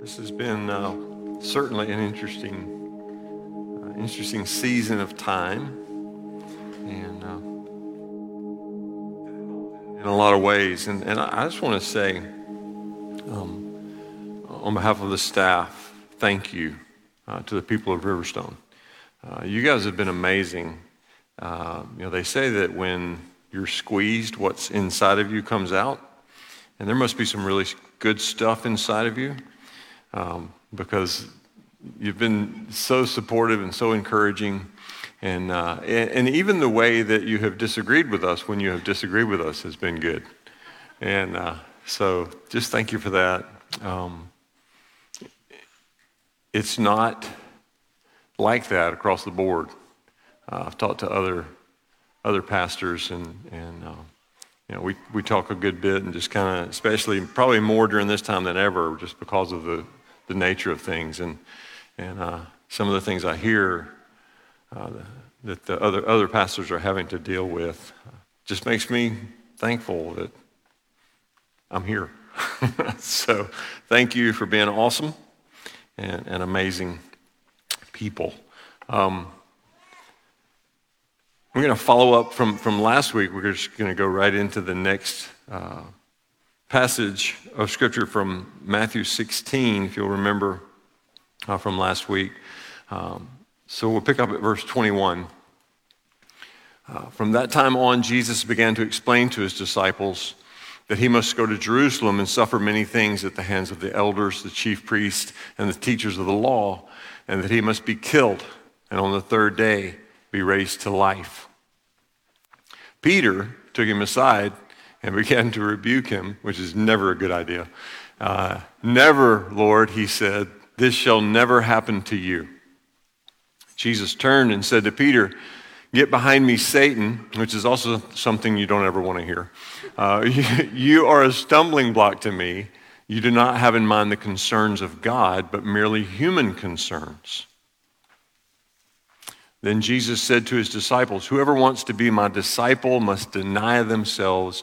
This has been uh, certainly an interesting, uh, interesting season of time, and uh, in a lot of ways. And, and I just want to say, um, on behalf of the staff, thank you uh, to the people of Riverstone. Uh, you guys have been amazing. Uh, you know, they say that when you're squeezed, what's inside of you comes out, and there must be some really good stuff inside of you um, because you've been so supportive and so encouraging. And, uh, and, even the way that you have disagreed with us when you have disagreed with us has been good. And uh, so just thank you for that. Um, it's not like that across the board. Uh, I've talked to other, other pastors, and, and uh, you know, we, we talk a good bit and just kind of, especially probably more during this time than ever, just because of the, the nature of things. And, and uh, some of the things I hear uh, that the other, other pastors are having to deal with uh, just makes me thankful that I'm here. so thank you for being awesome and, and amazing people. Um, we're going to follow up from, from last week. We're just going to go right into the next uh, passage of Scripture from Matthew 16, if you'll remember uh, from last week. Um, so we'll pick up at verse 21. Uh, from that time on, Jesus began to explain to his disciples that he must go to Jerusalem and suffer many things at the hands of the elders, the chief priests, and the teachers of the law, and that he must be killed and on the third day be raised to life. Peter took him aside and began to rebuke him, which is never a good idea. Uh, never, Lord, he said, this shall never happen to you. Jesus turned and said to Peter, Get behind me, Satan, which is also something you don't ever want to hear. Uh, you, you are a stumbling block to me. You do not have in mind the concerns of God, but merely human concerns. Then Jesus said to his disciples, Whoever wants to be my disciple must deny themselves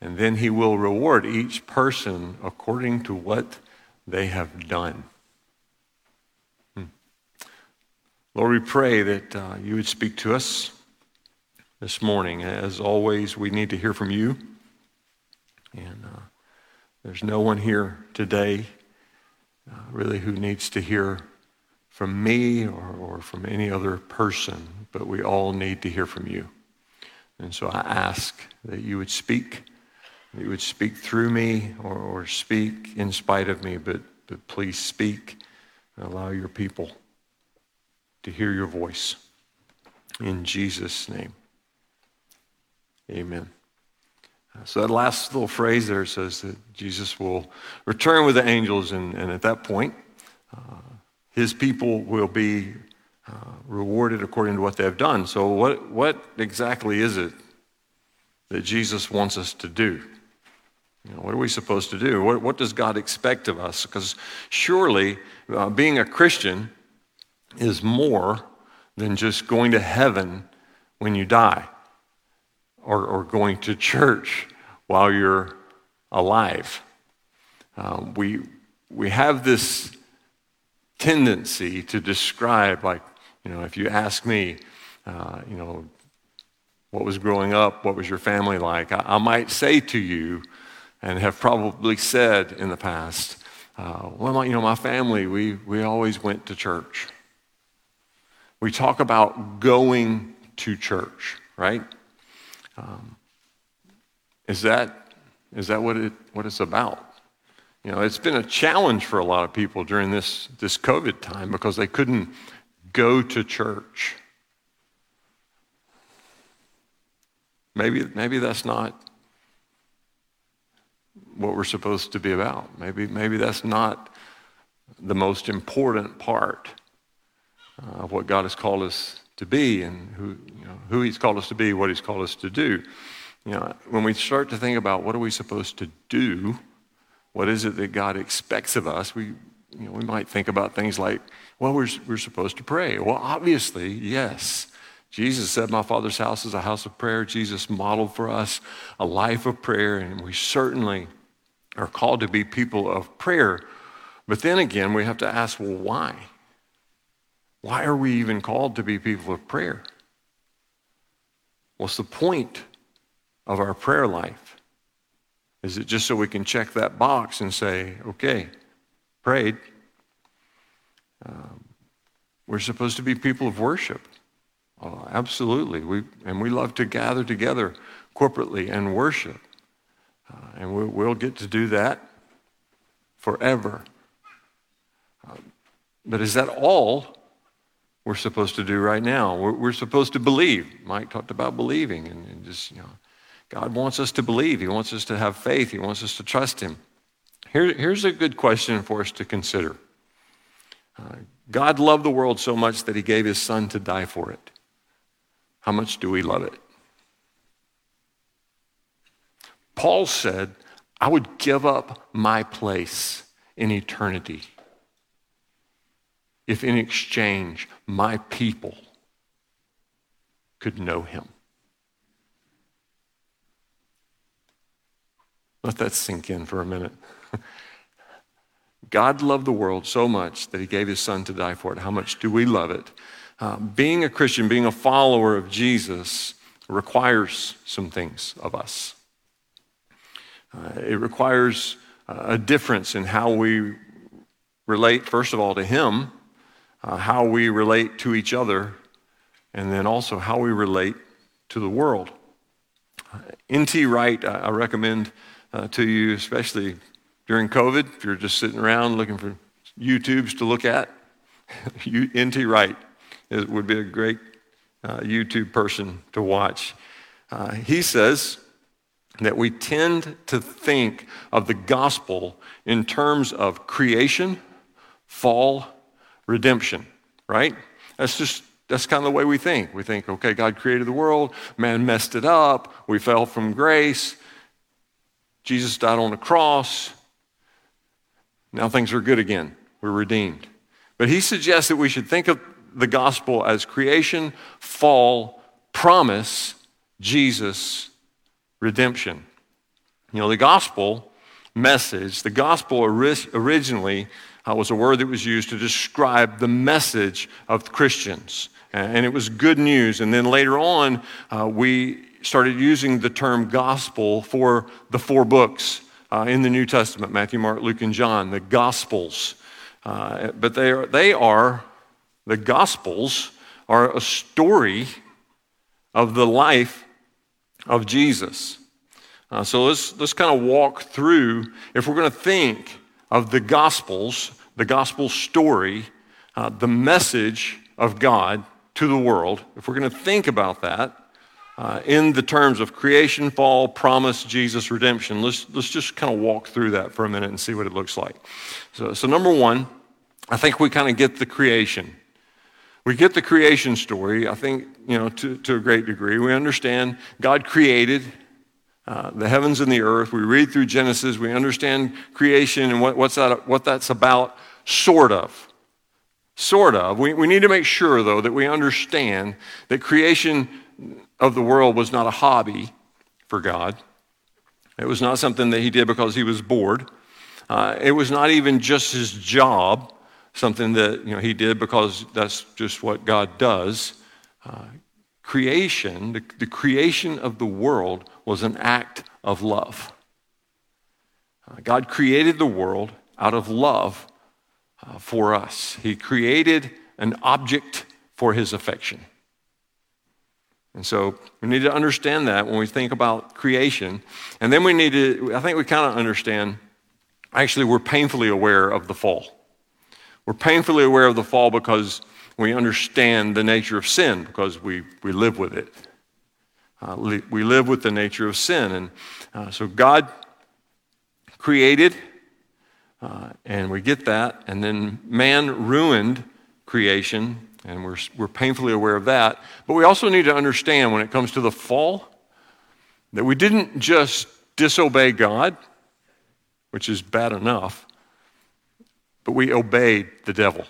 and then he will reward each person according to what they have done. Hmm. Lord, we pray that uh, you would speak to us this morning. As always, we need to hear from you. And uh, there's no one here today uh, really who needs to hear from me or, or from any other person, but we all need to hear from you. And so I ask that you would speak, you would speak through me or, or speak in spite of me, but, but please speak and allow your people to hear your voice. In Jesus' name, amen. So that last little phrase there says that Jesus will return with the angels, and, and at that point, uh, his people will be uh, rewarded according to what they have done. So, what, what exactly is it that Jesus wants us to do? You know, what are we supposed to do? What, what does God expect of us? Because surely uh, being a Christian is more than just going to heaven when you die or, or going to church while you're alive. Um, we, we have this tendency to describe, like, you know, if you ask me, uh, you know, what was growing up, what was your family like, I, I, might say to you, and have probably said in the past, uh, well, you know, my family, we, we always went to church. We talk about going to church, right? Um, is that, is that what, it, what it's about? You know, it's been a challenge for a lot of people during this, this COVID time because they couldn't go to church. Maybe, maybe that's not what we're supposed to be about. Maybe, maybe that's not the most important part uh, of what God has called us to be and who, you know, who He's called us to be, what He's called us to do. You know, when we start to think about what are we supposed to do, what is it that God expects of us, we, you know, we might think about things like, well, we're, we're supposed to pray. Well, obviously, yes. Jesus said, My Father's house is a house of prayer. Jesus modeled for us a life of prayer, and we certainly are called to be people of prayer. But then again, we have to ask, well, why? Why are we even called to be people of prayer? What's the point of our prayer life? Is it just so we can check that box and say, okay, prayed? Um, we're supposed to be people of worship. Oh, absolutely. We, and we love to gather together corporately and worship. And we, will get to do that forever. Uh, but is that all we're supposed to do right now? We're, we're supposed to believe. Mike talked about believing and, and just, you know, God wants us to believe. He wants us to have faith. He wants us to trust Him. Here, here's a good question for us to consider uh, God loved the world so much that He gave His Son to die for it. How much do we love it? Paul said, I would give up my place in eternity if in exchange my people could know him. Let that sink in for a minute. God loved the world so much that he gave his son to die for it. How much do we love it? Uh, being a Christian, being a follower of Jesus, requires some things of us. Uh, it requires uh, a difference in how we relate, first of all, to him, uh, how we relate to each other, and then also how we relate to the world. Uh, N.T. Wright, I recommend uh, to you, especially during COVID, if you're just sitting around looking for YouTubes to look at, N.T. Wright would be a great uh, YouTube person to watch. Uh, he says that we tend to think of the gospel in terms of creation, fall, redemption, right? That's just that's kind of the way we think. We think, okay, God created the world, man messed it up, we fell from grace, Jesus died on the cross, now things are good again. We're redeemed. But he suggests that we should think of the gospel as creation, fall, promise, Jesus, redemption. You know, the gospel message, the gospel originally uh, was a word that was used to describe the message of Christians. And it was good news. And then later on, uh, we started using the term gospel for the four books uh, in the New Testament Matthew, Mark, Luke, and John, the Gospels. Uh, but they are, they are, the Gospels are a story of the life of Jesus. Uh, so let's, let's kind of walk through, if we're going to think of the Gospels, the Gospel story, uh, the message of God to the world, if we're going to think about that, uh, in the terms of creation, fall, promise, Jesus, redemption. Let's, let's just kind of walk through that for a minute and see what it looks like. So, so number one, I think we kind of get the creation. We get the creation story, I think, you know, to, to a great degree. We understand God created uh, the heavens and the earth. We read through Genesis. We understand creation and what, what's that, what that's about, sort of. Sort of. We, we need to make sure, though, that we understand that creation of the world was not a hobby for God. It was not something that he did because he was bored. Uh, it was not even just his job, something that you know, he did because that's just what God does. Uh, creation, the, the, creation of the world, was an act of love. Uh, God created the world out of love uh, for us, He created an object for His affection. And so we need to understand that when we think about creation. And then we need to, I think we kind of understand, actually, we're painfully aware of the fall. We're painfully aware of the fall because we understand the nature of sin, because we, we live with it. Uh, we live with the nature of sin. And uh, so God created, uh, and we get that, and then man ruined creation and we're, we're painfully aware of that. But we also need to understand when it comes to the fall that we didn't just disobey God, which is bad enough, but we obeyed the devil.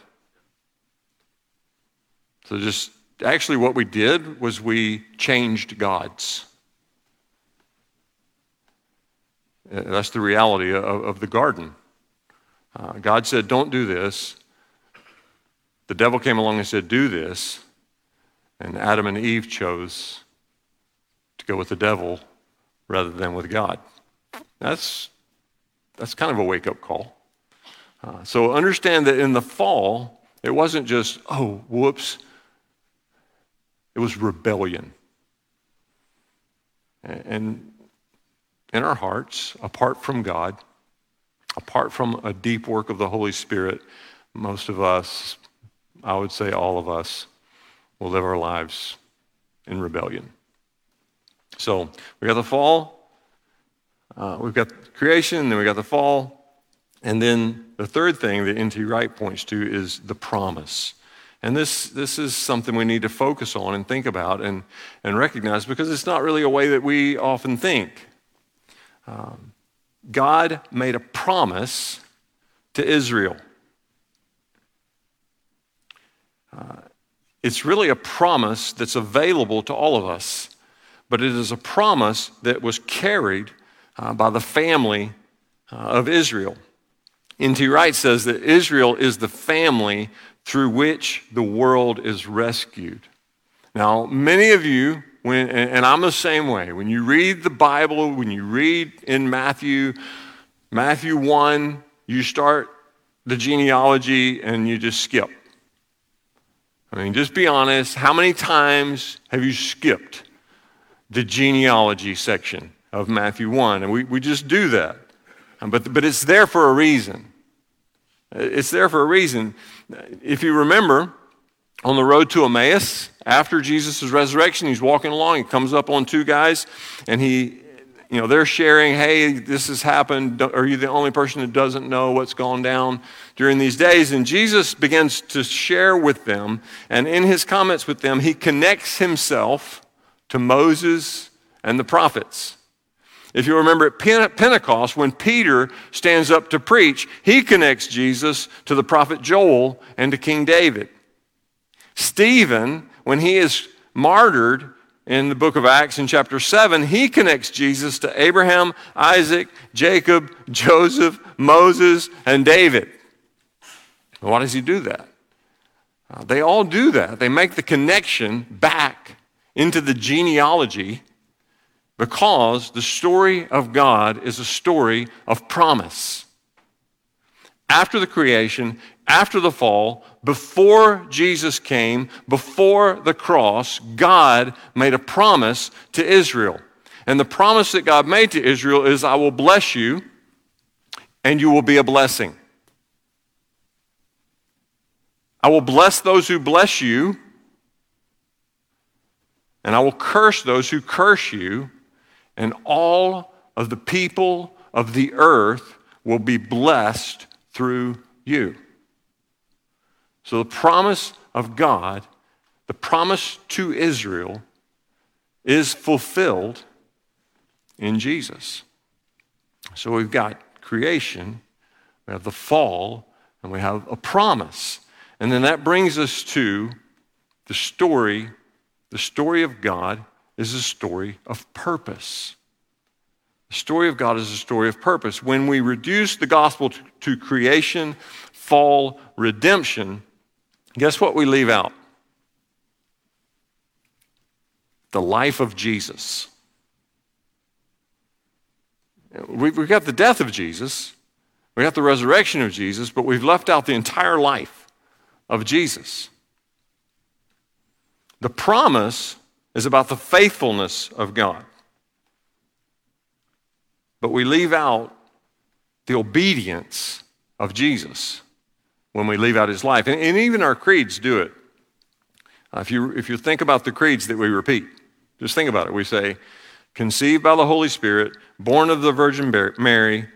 So, just actually, what we did was we changed gods. Uh, that's the reality of, of the garden. Uh, God said, Don't do this. The devil came along and said, Do this. And Adam and Eve chose to go with the devil rather than with God. That's, that's kind of a wake up call. Uh, so understand that in the fall, it wasn't just, oh, whoops. It was rebellion. And in our hearts, apart from God, apart from a deep work of the Holy Spirit, most of us, I would say all of us, will live our lives in rebellion. So we got the fall, uh, we've got creation, then we got the fall, and then the third thing that N.T. Wright points to is the promise. And this, this is something we need to focus on and think about and, and recognize because it's not really a way that we often think. Um, God made a promise to Israel. Uh, it's really a promise that's available to all of us, but it is a promise that was carried uh, by the family uh, of Israel. N.T. Wright says that Israel is the family through which the world is rescued. Now, many of you when, and I'm the same way. When you read the Bible, when you read in Matthew, Matthew 1, you start the genealogy and you just skip. I mean, just be honest. How many times have you skipped the genealogy section of Matthew 1? And we, we just do that. But, but it's there for a reason. It's there for a reason. If you remember, on the road to Emmaus, after Jesus' resurrection, he's walking along. He comes up on two guys, and he, you know, they're sharing, hey, this has happened. Are you the only person that doesn't know what's gone down during these days? And Jesus begins to share with them, and in his comments with them, he connects himself to Moses and the prophets. If you remember at Pentecost, when Peter stands up to preach, he connects Jesus to the prophet Joel and to King David. Stephen, when he is martyred in the book of Acts in chapter 7, he connects Jesus to Abraham, Isaac, Jacob, Joseph, Moses, and David. Why does he do that? Uh, they all do that. They make the connection back into the genealogy because the story of God is a story of promise. After the creation, after the fall, before Jesus came, before the cross, God made a promise to Israel. And the promise that God made to Israel is, I will bless you and you will be a blessing. I will bless those who bless you, and I will curse those who curse you, and all of the people of the earth will be blessed through you. So the promise of God, the promise to Israel, is fulfilled in Jesus. So we've got creation, we have the fall, and we have a promise. And then that brings us to the story. The story of God is a story of purpose. The story of God is a story of purpose. When we reduce the gospel to, to creation, fall, redemption, Guess what we leave out? The life of Jesus. We've got the death of Jesus, we got the resurrection of Jesus, but we've left out the entire life of Jesus. The promise is about the faithfulness of God. But we leave out the obedience of Jesus when we leave out his life. And, and even our creeds do it. Uh, if, you, if you think about the creeds that we repeat, just think about it. We say, conceived by the Holy Spirit, born of the Virgin Mary,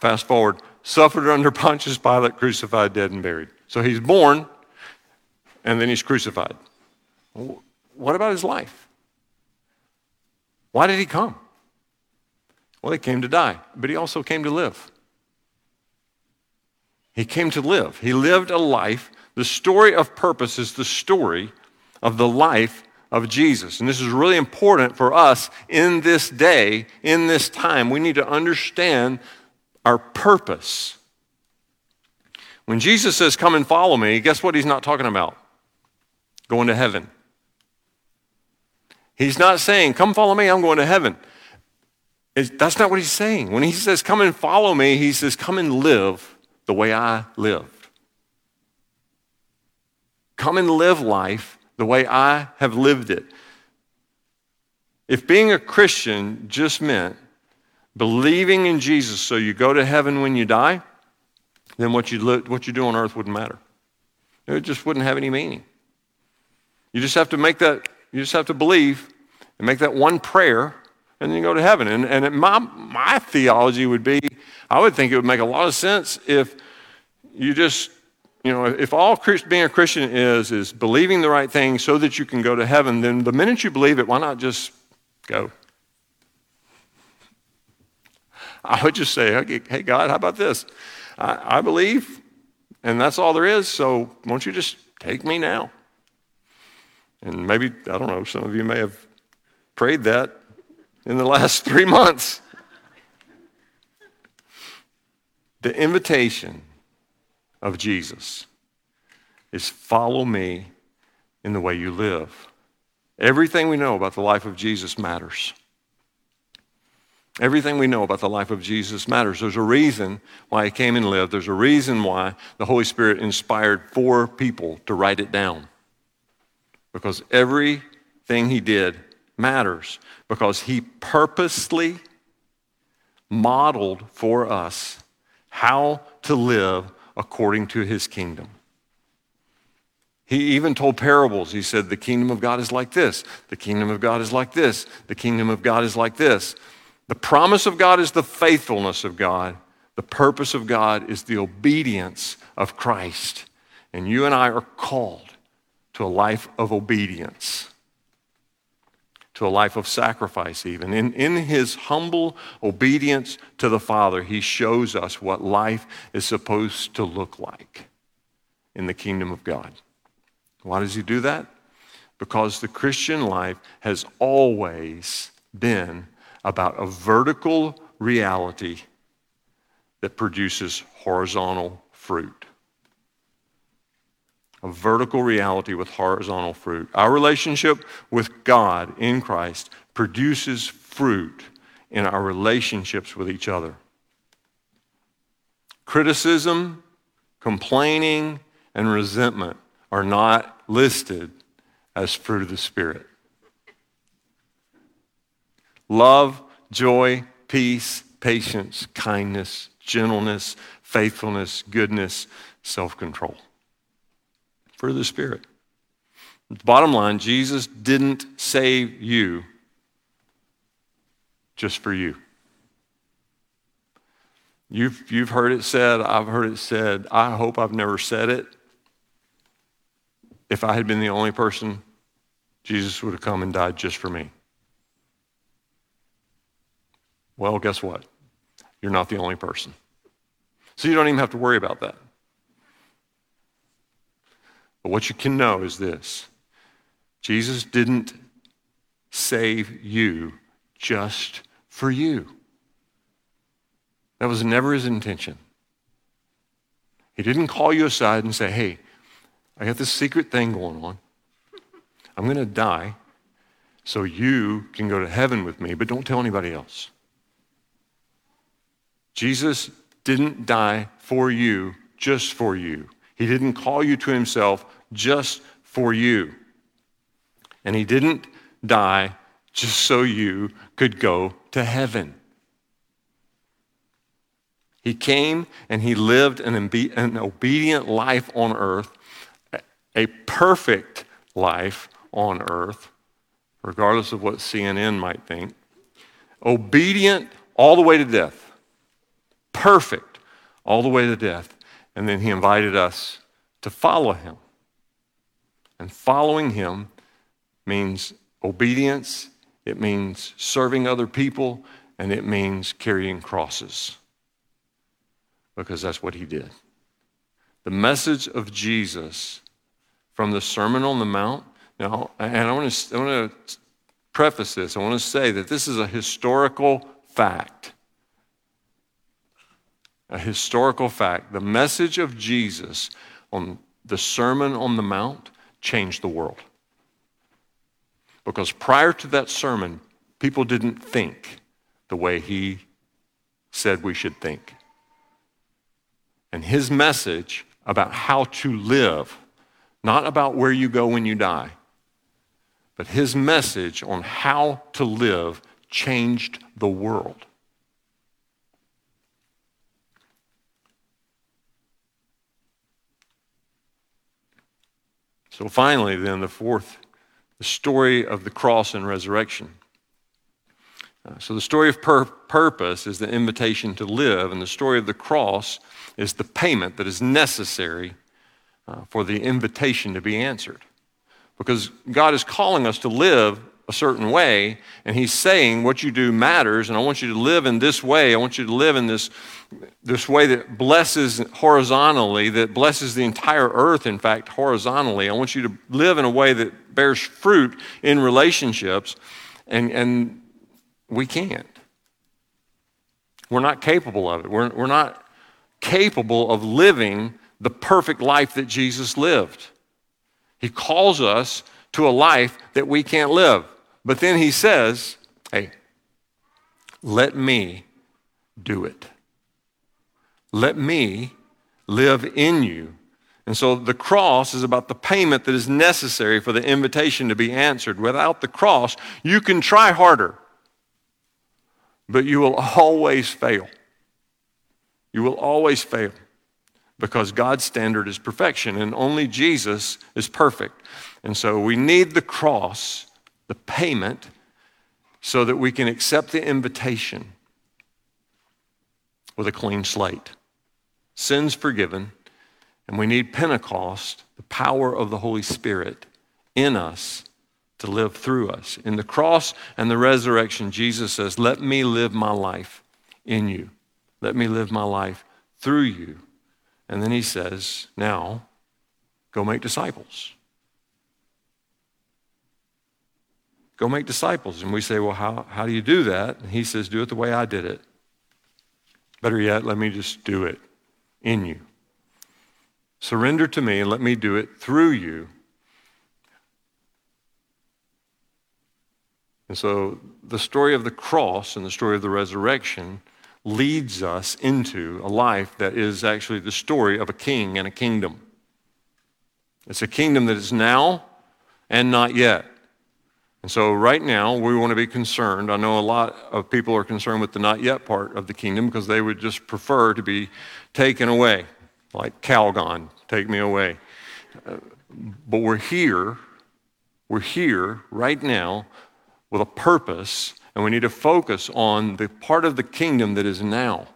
fast forward, suffered under Pontius Pilate, crucified, dead, and buried. So he's born, and then he's crucified. What about his life? Why did he come? Well, he came to die, but he also came to live. He came to live. He lived a life. The story of purpose is the story of the life of Jesus. And this is really important for us in this day, in this time. We need to understand our purpose. When Jesus says, Come and follow me, guess what he's not talking about? Going to heaven. He's not saying, Come follow me, I'm going to heaven. It's, that's not what he's saying. When he says, Come and follow me, he says, Come and live the way I lived. Come and live life the way I have lived it. If being a Christian just meant believing in Jesus so you go to heaven when you die, then what you, what you do on earth wouldn't matter. It just wouldn't have any meaning. You just have to make that, you just have to believe and make that one prayer, and then you go to heaven. And, and my, my theology would be I would think it would make a lot of sense if you just you know, if all being a Christian is, is believing the right thing so that you can go to heaven, then the minute you believe it, why not just go? I would just say, hey, God, how about this? I, I believe, and that's all there is, so won't you just take me now? And maybe, I don't know, some of you may have prayed that in the last three months. The invitation of Jesus is follow me in the way you live. Everything we know about the life of Jesus matters. Everything we know about the life of Jesus matters. There's a reason why he came and lived. There's a reason why the Holy Spirit inspired four people to write it down. Because everything he did matters. Because he purposely modeled for us how to live according to his kingdom. He even told parables. He said, The kingdom of God is like this, the kingdom of God is like this, the kingdom of God is like this. The promise of God is the faithfulness of God. The purpose of God is the obedience of Christ. And you and I are called to a life of obedience, to a life of sacrifice, even. In, in his humble obedience to the Father, he shows us what life is supposed to look like in the kingdom of God. Why does he do that? Because the Christian life has always been about a vertical reality that produces horizontal fruit. A vertical reality with horizontal fruit. Our relationship with God in Christ produces fruit in our relationships with each other. Criticism, complaining, and resentment are not listed as fruit of the Spirit love, joy, peace, patience, kindness, gentleness, faithfulness, goodness, self control. Of the Spirit. Bottom line, Jesus didn't save you just for you. You've, you've heard it said, I've heard it said, I hope I've never said it. If I had been the only person, Jesus would have come and died just for me. Well, guess what? You're not the only person. So you don't even have to worry about that. But what you can know is this Jesus didn't save you just for you. That was never his intention. He didn't call you aside and say, hey, I got this secret thing going on. I'm going to die so you can go to heaven with me, but don't tell anybody else. Jesus didn't die for you, just for you. He didn't call you to himself just for you. And he didn't die just so you could go to heaven. He came and he lived an, obedient life on earth a perfect life on earth, regardless of what CNN might think, obedient all the way to death, perfect all the way to death. And then he invited us to follow him. And following him means obedience, it means serving other people, and it means carrying crosses. Because that's what he did. The message of Jesus from the Sermon on the Mount. Now, and I want to, I want to preface this. I want to say that this is a historical fact. A historical fact. The message of Jesus on the Sermon on the Mount changed the world. Because prior to that sermon, people didn't think the way he said we should think. And his message about how to live, not about where you go when you die, but his message on how to live changed the world. So finally, then, the fourth, the story of the cross and resurrection. Uh, so the story of pur- purpose is the invitation to live, and the story of the cross is the payment that is necessary uh, for the invitation to be answered. Because God is calling us to live a certain way, and He's saying what you do matters, and I want you to live in this way. I want you to live in this, this way that blesses horizontally, that blesses the entire earth, in fact, horizontally. I want you to live in a way that bears fruit in relationships, and, and we can't. We're not capable of it. We're, we're not capable of living the perfect life that Jesus lived. He calls us to a life that we can't live. But then he says, hey, let me do it. Let me live in you. And so the cross is about the payment that is necessary for the invitation to be answered. Without the cross, you can try harder, but you will always fail. You will always fail because God's standard is perfection and only Jesus is perfect. And so we need the cross, the payment, so that we can accept the invitation with a clean slate. Sins forgiven, and we need Pentecost, the power of the Holy Spirit in us to live through us. In the cross and the resurrection, Jesus says, Let me live my life in you. Let me live my life through you. And then he says, Now, go make disciples. Go make disciples. And we say, Well, how, how do you do that? And he says, Do it the way I did it. Better yet, let me just do it in you. Surrender to me and let me do it through you. And so the story of the cross and the story of the resurrection leads us into a life that is actually the story of a king and a kingdom. It's a kingdom that is now and not yet. And so, right now, we want to be concerned. I know a lot of people are concerned with the not yet part of the kingdom because they would just prefer to be taken away, like Calgon, take me away. Uh, but we're here, we're here right now with a purpose and we need to focus on the part of the kingdom that is now.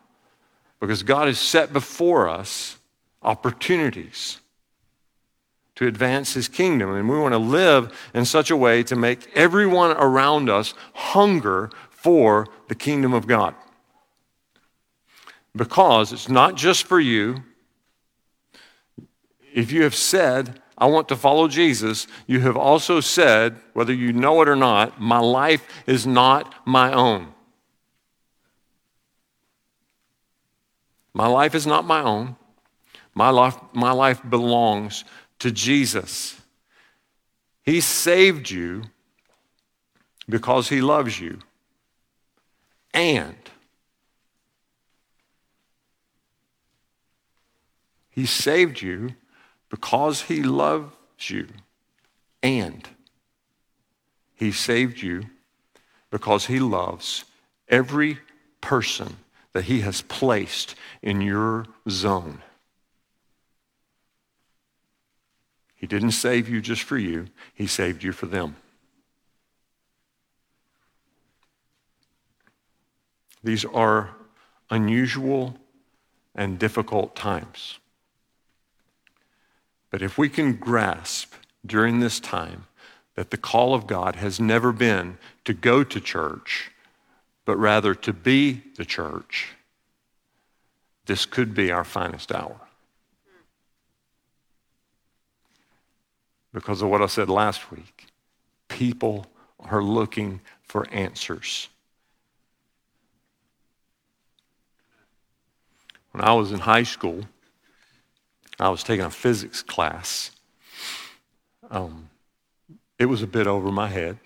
Because God has set before us opportunities to advance his kingdom. And we want to live in such a way to make everyone around us hunger for the kingdom of God. Because it's not just for you. If you have said, I want to follow Jesus, you have also said, whether you know it or not, my life is not my own. My life is not my own. My life, my life belongs to Jesus. He saved you because he loves you. And he saved you because he loves you and he saved you because he loves every person that he has placed in your zone. He didn't save you just for you, he saved you for them. These are unusual and difficult times. But if we can grasp during this time that the call of God has never been to go to church, but rather to be the church, this could be our finest hour. Because of what I said last week, people are looking for answers. When I was in high school, I was taking a physics class. Um, it was a bit over my head,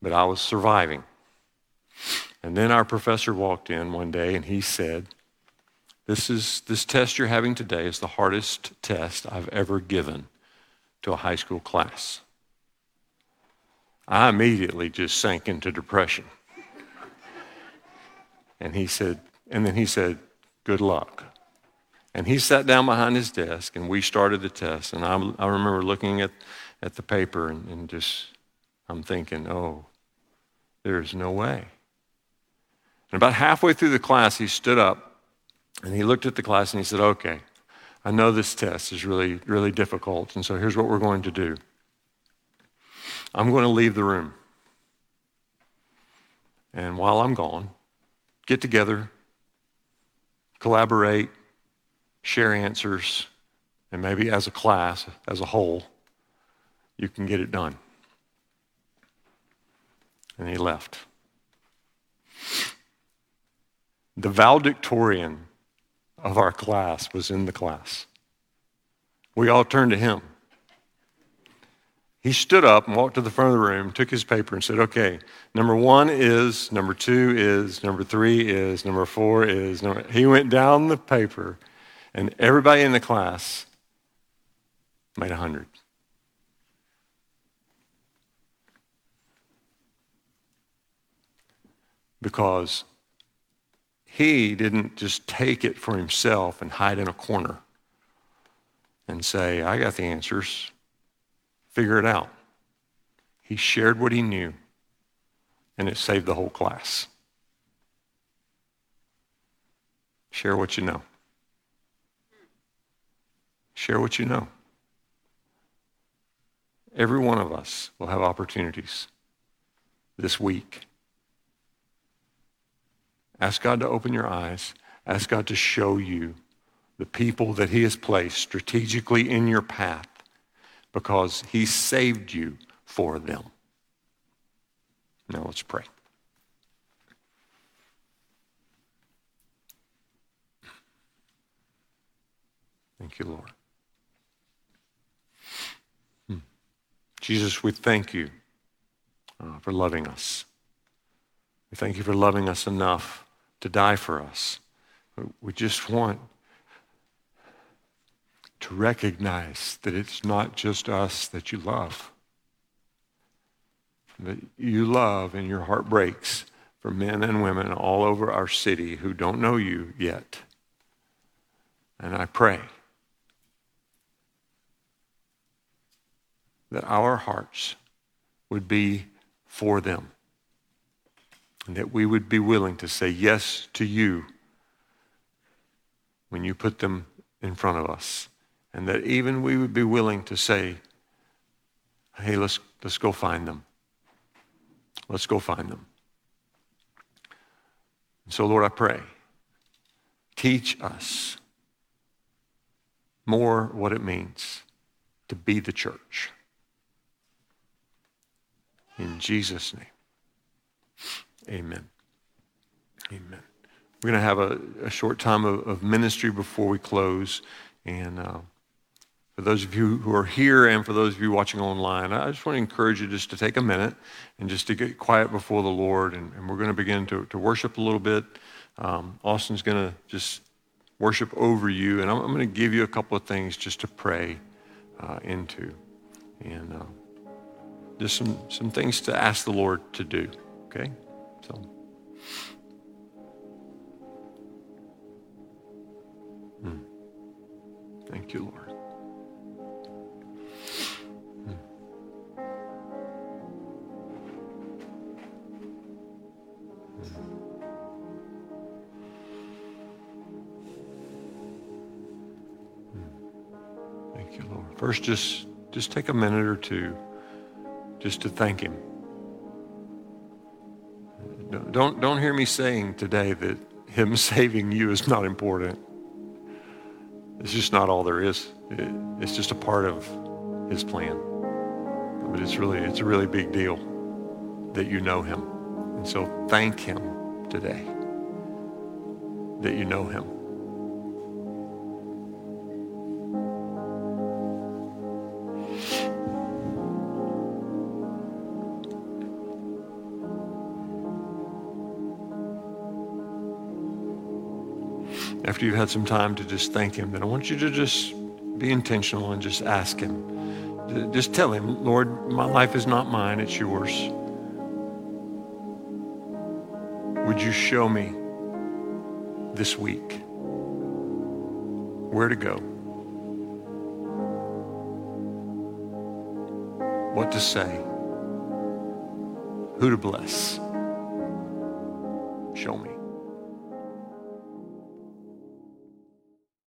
but I was surviving. And then our professor walked in one day and he said, this, is, this test you're having today is the hardest test I've ever given to a high school class. I immediately just sank into depression. And he said, and then he said, Good luck. And he sat down behind his desk and we started the test. And I, I remember looking at, at the paper and, and just, I'm thinking, oh, there's no way. And about halfway through the class, he stood up and he looked at the class and he said, okay, I know this test is really, really difficult. And so here's what we're going to do I'm going to leave the room. And while I'm gone, get together, collaborate, share answers, and maybe as a class, as a whole, you can get it done. And he left. The valedictorian of our class was in the class. We all turned to him. He stood up and walked to the front of the room, took his paper, and said, Okay, number one is, number two is, number three is, number four is. Number... He went down the paper, and everybody in the class made a 100. Because he didn't just take it for himself and hide in a corner and say, I got the answers figure it out. He shared what he knew, and it saved the whole class. Share what you know. Share what you know. Every one of us will have opportunities this week. Ask God to open your eyes. Ask God to show you the people that he has placed strategically in your path because he saved you for them. Now let's pray. Thank you, Lord. Hmm. Jesus, we thank you uh, for loving us. We thank you for loving us enough to die for us. We just want to recognize that it's not just us that you love. That you love and your heart breaks for men and women all over our city who don't know you yet. And I pray that our hearts would be for them. And that we would be willing to say yes to you when you put them in front of us and that even we would be willing to say, hey, let's, let's go find them. Let's go find them. so, Lord, I pray, teach us more what it means to be the church. In Jesus' name, amen. Amen. We're going to have a, a short time of, of, ministry before we close. And. Uh, for those of you who are here and for those of you watching online, I just want to encourage you just to take a minute and just to get quiet before the Lord. And, and we're going to begin to, worship a little bit. Um, Austin's going to just worship over you. And I'm, I'm, going to give you a couple of things just to pray uh, into. And uh, just some, some things to ask the Lord to do. Okay? So. Hmm. Thank you, Lord. First, just just take a minute or two just to thank him. Don't, don't hear me saying today that him saving you is not important. It's just not all there is. It, it's just a part of his plan. But it's really, it's a really big deal that you know him. And so thank him today that you know him. After you've had some time to just thank Him, then I want you to just be intentional and just ask Him. Just tell Him, Lord, my life is not mine, it's yours. Would you show me this week where to go? What to say? Who to bless? Show me.